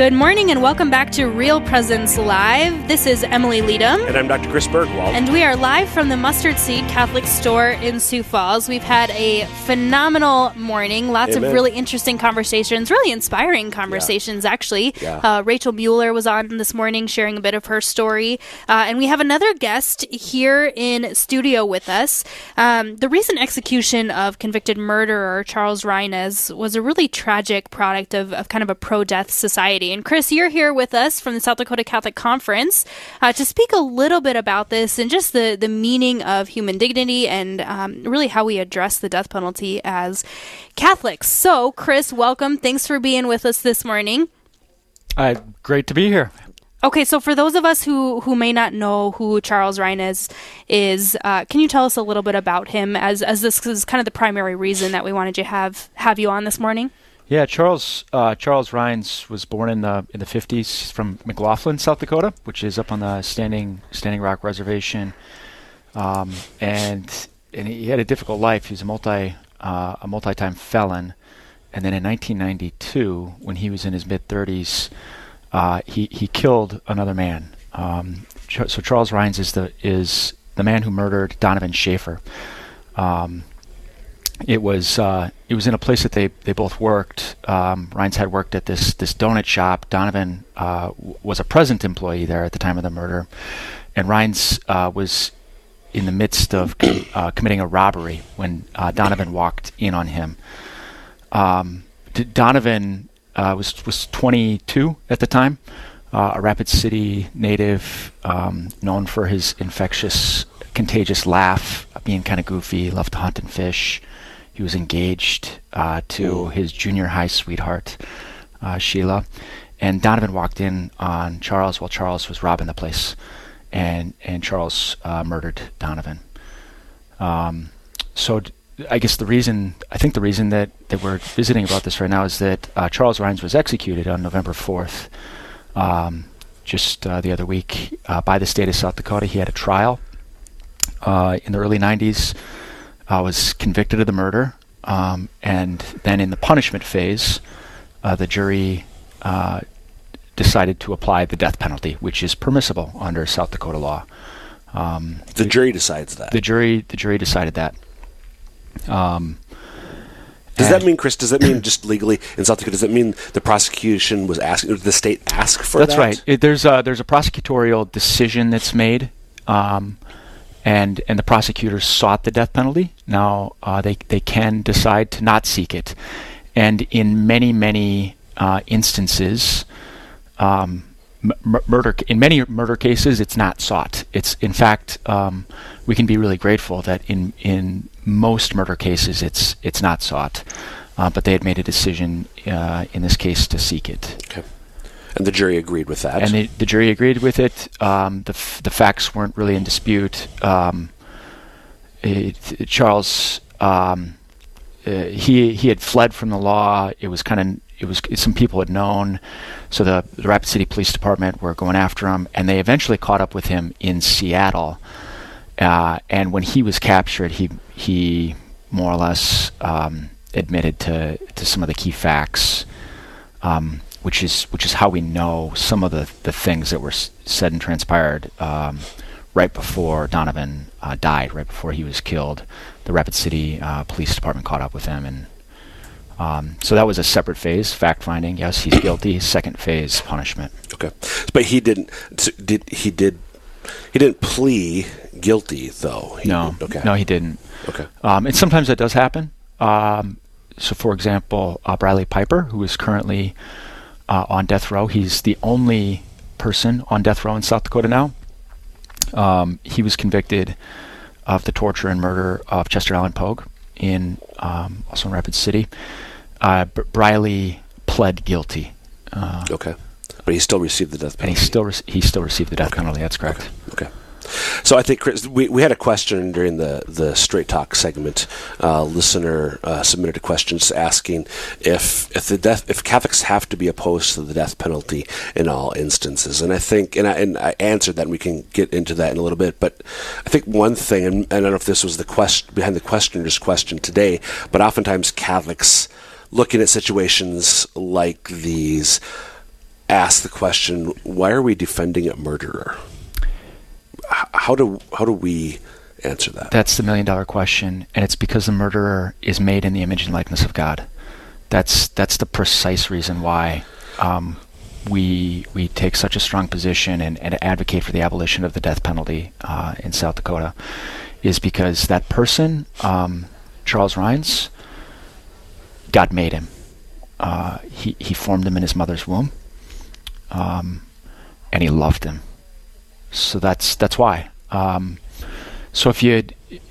Good morning and welcome back to Real Presence Live. This is Emily Leadham. And I'm Dr. Chris Burgwald. And we are live from the Mustard Seed Catholic Store in Sioux Falls. We've had a phenomenal morning. Lots Amen. of really interesting conversations, really inspiring conversations, yeah. actually. Yeah. Uh, Rachel Mueller was on this morning sharing a bit of her story. Uh, and we have another guest here in studio with us. Um, the recent execution of convicted murderer Charles Rhines was a really tragic product of, of kind of a pro death society. And Chris, you're here with us from the South Dakota Catholic Conference uh, to speak a little bit about this and just the, the meaning of human dignity and um, really how we address the death penalty as Catholics. So, Chris, welcome. Thanks for being with us this morning. Uh, great to be here. Okay, so for those of us who, who may not know who Charles Rhines is, uh, can you tell us a little bit about him as as this is kind of the primary reason that we wanted to have have you on this morning? Yeah, Charles uh, Charles Rhines was born in the in the fifties from McLaughlin, South Dakota, which is up on the Standing Standing Rock Reservation, um, and and he had a difficult life. He was a multi uh, a multi time felon, and then in 1992, when he was in his mid thirties, uh, he he killed another man. Um, so Charles Rhines is the is the man who murdered Donnivan Schaeffer. Um, it was uh, it was in a place that they, they both worked. Um, had worked at this this donut shop. Donnivan uh, was a present employee there at the time of the murder, and Rhines uh, was in the midst of uh, committing a robbery when uh, Donnivan walked in on him. Um, D- Donnivan uh, was was 22 at the time, a Rapid City native, um, known for his infectious, contagious laugh, being kind of goofy, loved to hunt and fish. He was engaged uh, to his junior high sweetheart, uh, Sheila. And Donnivan walked in on Charles while Charles was robbing the place. And, and Charles uh, murdered Donnivan. Um, so d- I guess the reason, I think the reason that, that we're visiting about this right now is that uh, Charles Rhines was executed on November 4th, um, just uh, the other week, uh, by the state of South Dakota. He had a trial in the early 90s uh, was convicted of the murder, um, and then in the punishment phase, uh, the jury uh, decided to apply the death penalty, which is permissible under South Dakota law. Um, the jury decides that. The jury, the jury decided that. Um, does that mean, Chris? Does that mean just legally in South Dakota? Does that mean the prosecution was asking the state ask for that's that? right. It, there's a there's a prosecutorial decision that's made. Um, and and the prosecutors sought the death penalty. Now uh, they they can decide to not seek it, and in many many uh, instances, um, murder in many murder cases it's not sought. It's in fact um, we can be really grateful that in in most murder cases it's it's not sought, uh, but they had made a decision uh, in this case to seek it. Okay. And the jury agreed with that. And the, the jury agreed with it. Um, the, f- the facts weren't really in dispute. Um, it, it, Charles, um, uh, he he had fled from the law. It was kind of it was some people had known, so the, the Rapid City Police Department were going after him, and they eventually caught up with him in Seattle. Uh, and when he was captured, he he more or less um, admitted to to some of the key facts. Um, which is which is how we know some of the, the things that were s- said and transpired um, right before Donnivan uh, died, right before he was killed. The Rapid City uh, Police Department caught up with him, and um, so that was a separate phase, fact finding. Yes, he's guilty. Second phase, punishment. Okay, but he didn't. Did he did he didn't plea guilty though? He no, did, okay, no, he didn't. Okay, um, and sometimes that does happen. Um, so, for example, uh, Briley Piper, who is currently uh, on death row. He's the only person on death row in South Dakota now. Um, he was convicted of the torture and murder of Chester Allan Poage in um, also in Rapid City. Uh, B- Briley pled guilty. Uh, okay, but he still received the death penalty. And he still re- he still received the death okay. penalty. That's correct. Okay. okay. So I think Chris, we, we had a question during the, the straight talk segment. Uh, listener uh, submitted a question asking if if the death if Catholics have to be opposed to the death penalty in all instances, and I think and I, and I answered that. and We can get into that in a little bit, but I think one thing, and I don't know if this was the question behind the questioner's question today, but oftentimes Catholics looking at situations like these ask the question: Why are we defending a murderer? How do how do we answer that? That's the million dollar question, and it's because the murderer is made in the image and likeness of God. That's that's the precise reason why um, we we take such a strong position and, and advocate for the abolition of the death penalty uh, in South Dakota, is because that person, um, Charles Rhines, God made him. Uh, he he formed him in his mother's womb, um, and he loved him. So that's that's why. Um, so if you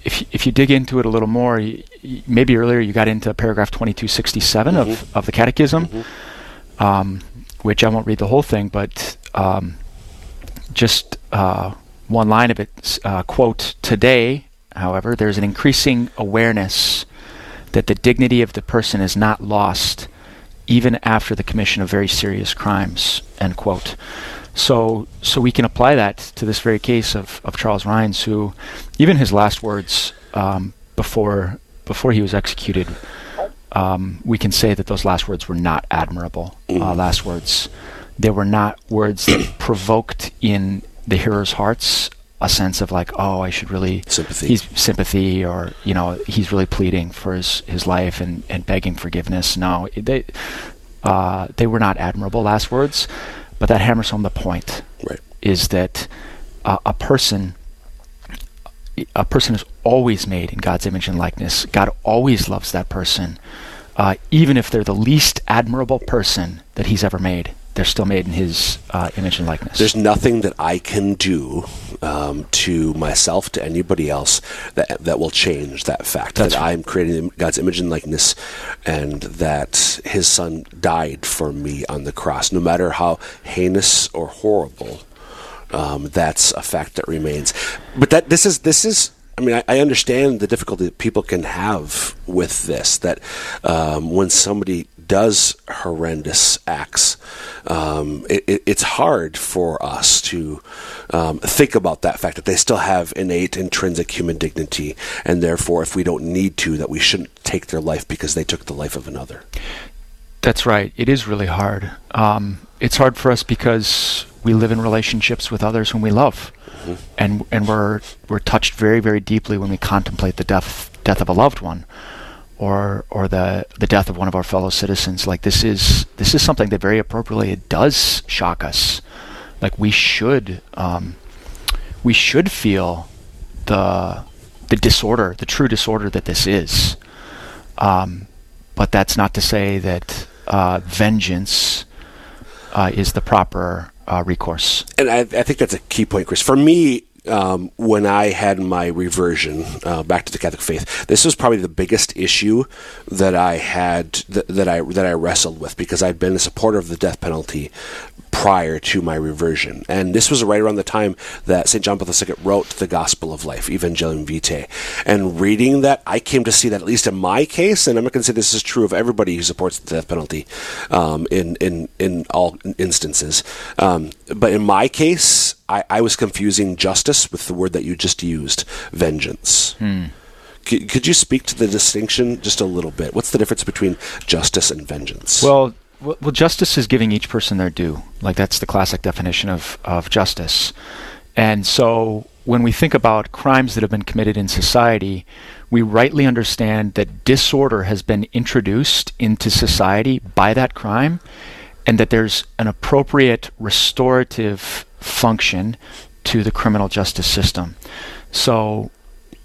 if if you dig into it a little more, you, you, maybe earlier you got into paragraph twenty two sixty seven Mhm. of of the Catechism, Mhm. um, which I won't read the whole thing, but um, just uh, one line of it. Uh, quote: Today, however, there's an increasing awareness that the dignity of the person is not lost even after the commission of very serious crimes. End quote. So, so we can apply that to this very case of, of Charles Rhines, who, even his last words um, before before he was executed, um, we can say that those last words were not admirable. Uh, Mhm. last words, they were not words that provoked in the hearers' hearts a sense of like, oh, I should really Sympathy. he's sympathy or you know he's really pleading for his, his life and, and begging forgiveness no they uh, they were not admirable last words but that hammers home the point right. is that uh, a person a person is always made in God's image and likeness God always loves that person uh, even if they're the least admirable person that he's ever made they're still made in his uh, image and likeness There's nothing that I can do um, to myself, to anybody else, that that will change that fact That's that right. I'm creating God's image and likeness, and that His Son died for me on the cross. No matter how heinous or horrible, um, that's a fact that remains. But that this is this is. I mean, I, I understand the difficulty that people can have with this. That um, when somebody does horrendous acts, um, it, it, it's hard for us to um, think about that fact that they still have innate, intrinsic human dignity, and therefore, if we don't need to, that we shouldn't take their life because they took the life of another. That's right. It is really hard. Um, it's hard for us because we live in relationships with others whom we love, and and we're we're touched very very deeply when we contemplate the death death of a loved one, or or the the death of one of our fellow citizens. Like this is this is something that very appropriately it does shock us. Like we should um, we should feel the the disorder, the true disorder that this is. Um, but that's not to say that uh, vengeance uh, is the proper uh, recourse. and I, I think that's a key point, Chris. For me, um, when I had my reversion uh, back to the Catholic faith, this was probably the biggest issue that I had th- that I that I wrestled with because I'd been a supporter of the death penalty prior to my reversion, and this was right around the time that Saint John Paul II wrote the Gospel of Life, Evangelium Vitae, and reading that, I came to see that at least in my case, and I'm not going to say this is true of everybody who supports the death penalty um, in in in all instances, um, but in my case. I, I was confusing justice with the word that you just used, vengeance. C- could you speak to the distinction just a little bit? What's the difference between justice and vengeance? Well, well, well, justice is giving each person their due. Like that's the classic definition of, of justice. And so when we think about crimes that have been committed in society, we rightly understand that disorder has been introduced into society by that crime and that there's an appropriate restorative function to the criminal justice system. So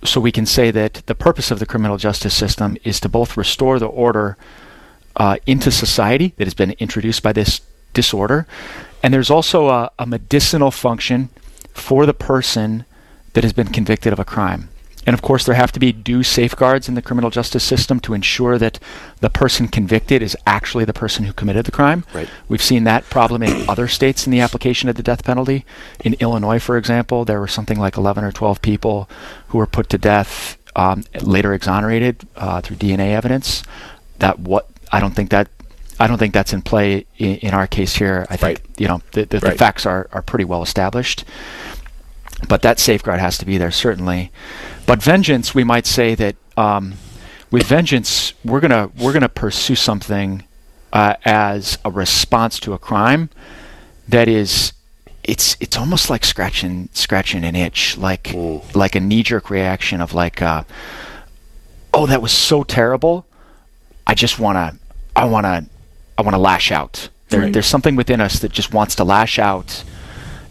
so we can say that the purpose of the criminal justice system is to both restore the order uh, into society that has been introduced by this disorder, and there's also a, a medicinal function for the person that has been convicted of a crime. And of course, there have to be due safeguards in the criminal justice system to ensure that the person convicted is actually the person who committed the crime. Right. We've seen that problem in other states in the application of the death penalty. In Illinois, for example, there were something like 11 or 12 people who were put to death, um, later exonerated uh, through DNA evidence. That what I don't think that I don't think that's in play in, in our case here. I think Right. you know the, the, the facts are, are pretty well established but that safeguard has to be there certainly. But vengeance, we might say that um, with vengeance, we're gonna we're gonna pursue something uh, as a response to a crime that is it's it's almost like scratching scratching an itch, like Mm. like a knee jerk reaction of like, uh, oh, that was so terrible. I just wanna, I wanna, I wanna lash out. There, Right. There's something within us that just wants to lash out,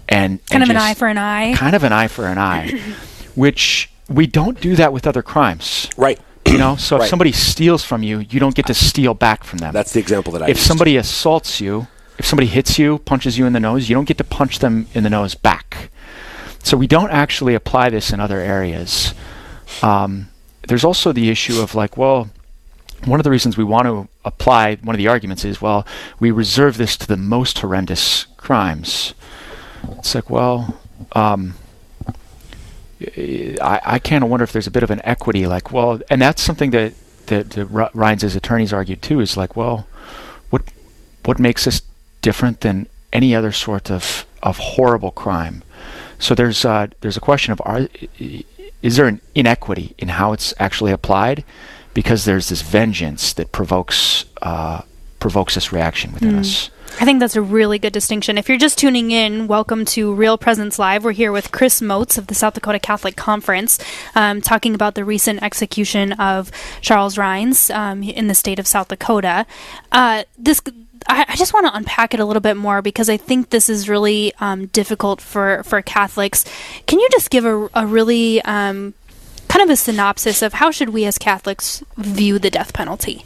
and Kind and of an eye for an eye. kind of an eye for an eye, which we don't do that with other crimes. Right. You know, so if somebody steals from you, you don't get to steal back from them That's the example that I if used. somebody assaults you, if somebody hits you, punches you in the nose, you don't get to punch them in the nose back. So we don't actually apply this in other areas. Um, there's also the issue of like, well, one of the reasons we want to apply one of the arguments is, well, we reserve this to the most horrendous crimes. It's like, well, um, I, I kind of wonder if there's a bit of an equity, like, well, and that's something that that, that attorneys argued too. Is like, well, what what makes this different than any other sort of of horrible crime? So there's uh, there's a question of are, is there an inequity in how it's actually applied? Because there's this vengeance that provokes uh, provokes this reaction within us. I think that's a really good distinction. If you're just tuning in, welcome to Real Presence Live. We're here with Chris Motz of the South Dakota Catholic Conference, um, talking about the recent execution of Charles Rhines um, in the state of South Dakota. Uh, this. I, I just want to unpack it a little bit more because I think this is really um, difficult for, for Catholics. Can you just give a, a really um, kind of a synopsis of how should we as Catholics view the death penalty?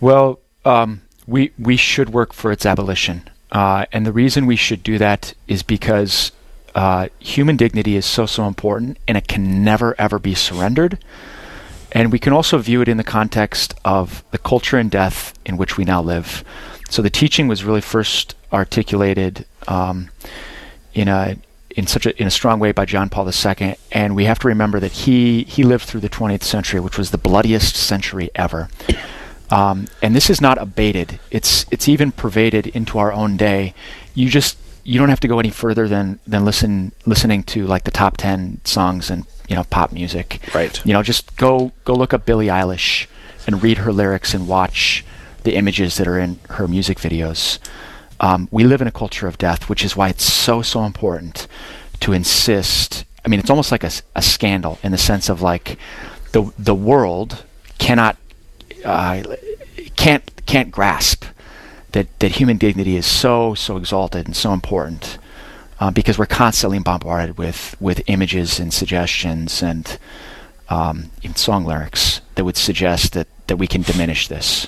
Well, um, we we should work for its abolition, uh, and the reason we should do that is because uh, human dignity is so so important, and it can never ever be surrendered. And we can also view it in the context of the culture and death in which we now live. So the teaching was really first articulated um, in a in such a in a strong way by John Paul II, and we have to remember that he he lived through the 20th century, which was the bloodiest century ever. Um, and this is not abated. It's it's even pervaded into our own day. You just you don't have to go any further than than listen listening to like the top ten songs and you know pop music. Right. You know, just go go look up Billie Eilish and read her lyrics and watch the images that are in her music videos. Um, we live in a culture of death, which is why it's so so important to insist. I mean, it's almost like a scandal in the sense of like the the world cannot uh, can't can't grasp that that human dignity is so so exalted and so important uh, because we're constantly bombarded with with images and suggestions and um, even song lyrics that would suggest that that we can diminish this.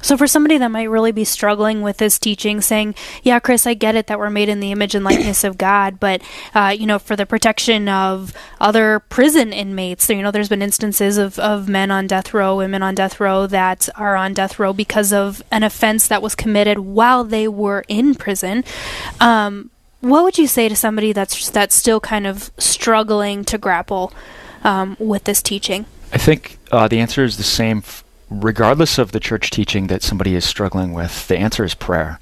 So, for somebody that might really be struggling with this teaching, saying, "Yeah, Chris, I get it that we're made in the image and likeness of God, but uh, you know, for the protection of other prison inmates, you know, there's been instances of of men on death row, women on death row that are on death row because of an offense that was committed while they were in prison." Um, what would you say to somebody that's that's still kind of struggling to grapple um, with this teaching? I think uh, the answer is the same, f- regardless of the church teaching that somebody is struggling with. The answer is prayer,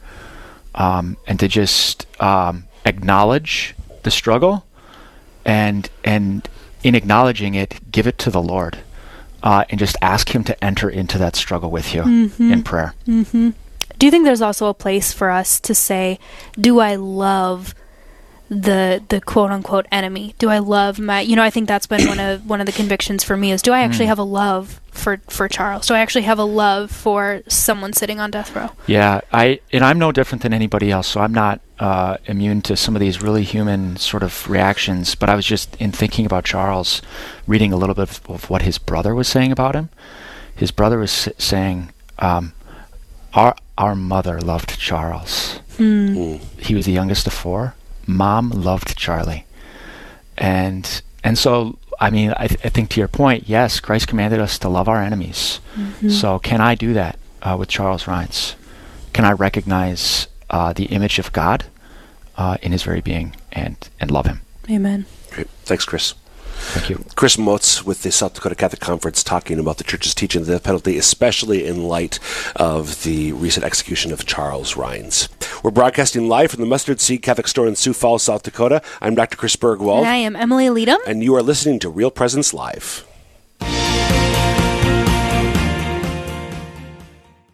um, and to just um, acknowledge the struggle, and and in acknowledging it, give it to the Lord, uh, and just ask Him to enter into that struggle with you in prayer. Do you think there's also a place for us to say, "Do I love the the quote unquote enemy? Do I love my?" You know, I think that's been one of one of the convictions for me is, do I actually have a love for for Charles? Do I actually have a love for someone sitting on death row? Yeah, I and I'm no different than anybody else, so I'm not uh, immune to some of these really human sort of reactions. But I was just in thinking about Charles, reading a little bit of, of what his brother was saying about him. His brother was s- saying, um, "Our our mother loved Charles. Mm. He was the youngest of four. Mom loved Charlie, and and so." I mean, I, th- I think to your point, yes, Christ commanded us to love our enemies. So, can I do that uh, with Charles Rhines? Can I recognize uh, the image of God uh, in his very being and, and love him? Amen. Great. Thanks, Chris. Thank you. Chris Motz with the South Dakota Catholic Conference talking about the church's teaching of the death penalty, especially in light of the recent execution of Charles Rhines. We're broadcasting live from the Mustard Seed Catholic Store in Sioux Falls, South Dakota. I'm Dr. Chris Burgwald, And I am Emily Leadham. and you are listening to Real Presence Live.